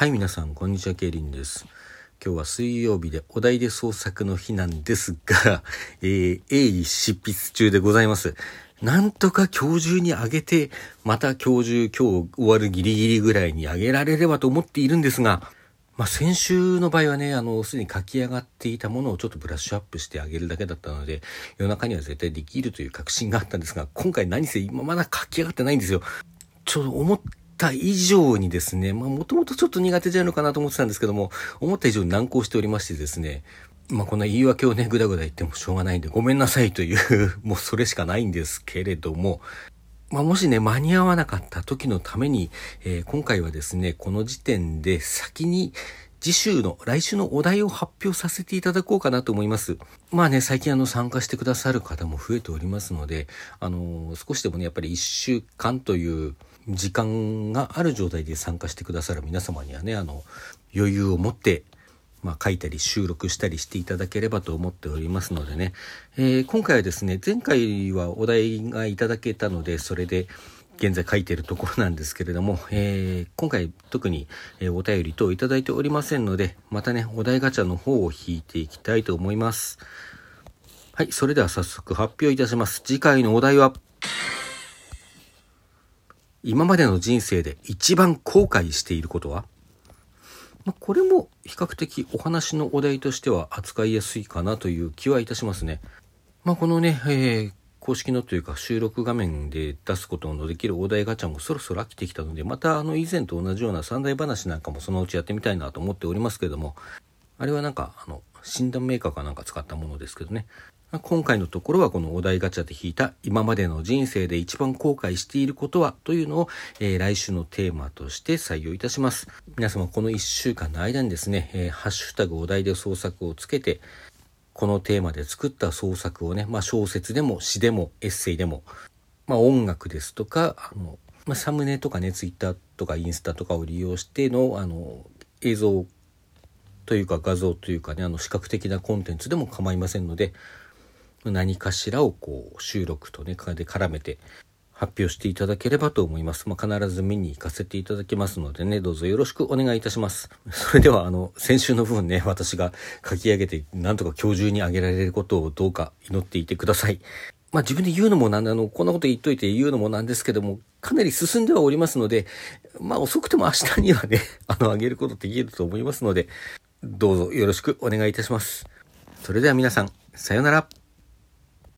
はい、皆さん、こんにちは、ケイリンです。今日は水曜日でお題で創作の日なんですが、えー、鋭意執筆中でございます。なんとか今日中に上げて、また今日中、今日終わるギリギリぐらいに上げられればと思っているんですが、まあ、先週の場合はね、あの、すでに書き上がっていたものをちょっとブラッシュアップしてあげるだけだったので、夜中には絶対できるという確信があったんですが、今回何せ今まだ書き上がってないんですよ。ちょっと思った以上にですね、まあもともとちょっと苦手じゃないのかなと思ってたんですけども、思った以上に難航しておりましてですね、まあこんな言い訳をね、ぐだぐだ言ってもしょうがないんで、ごめんなさいという もうそれしかないんですけれども、まあ、もしね、間に合わなかった時のために、えー今回はですね、この時点で先に次週の、来週のお題を発表させていただこうかなと思います。まあね、最近あの参加してくださる方も増えておりますので、あのー少しでもね、やっぱり1週間という時間がある状態で参加してくださる皆様にはね、あの、余裕を持って、まあ、書いたり収録したりしていただければと思っておりますのでね、えー今回はですね前回はお題がいただけたのでそれで現在書いてるところなんですけれども、えー今回特に、えお便り等いただいておりませんのでまたねお題ガチャの方を引いていきたいと思います。はいそれでは早速発表いたします。次回のお題は？今までの人生で一番後悔していることは？まあ、これも比較的お話のお題としては扱いやすいかなという気はいたしますね。まあ、このね、えー公式のというか収録画面で出すことのできるお題ガチャもそろそろ飽きてきたので、またあの以前と同じような三大話なんかもそのうちやってみたいなと思っておりますけれども、あれはなんかあの診断メーカーかなんか使ったものですけどね。今回のところはこのお題ガチャで引いた今までの人生で一番後悔していることはというのを、えー来週のテーマとして採用いたします。皆様この1週間の間にですね、えーハッシュタグお題で創作をつけて、このテーマで作った創作をね、まあ小説でも詩でもエッセイでも、まあ音楽ですとか、あの、まあサムネとかね、ツイッターとかインスタとかを利用しての、あの、映像というか画像というかね、あの視覚的なコンテンツでも構いませんので、何かしらをこう収録とね、で絡めて発表していただければと思います。まあ、必ず見に行かせていただきますのでね、どうぞよろしくお願いいたします。それでは、あの、先週の分ね、私が書き上げて、なんとか今日中に上げられることをどうか祈っていてください。まあ、自分で言うのもなんで、あの、こんなこと言っといて言うのもなんですけども、かなり進んではおりますので、まあ、遅くても明日にはね、あの、上げることできると思いますので、どうぞよろしくお願いいたします。それでは皆さん、さようなら。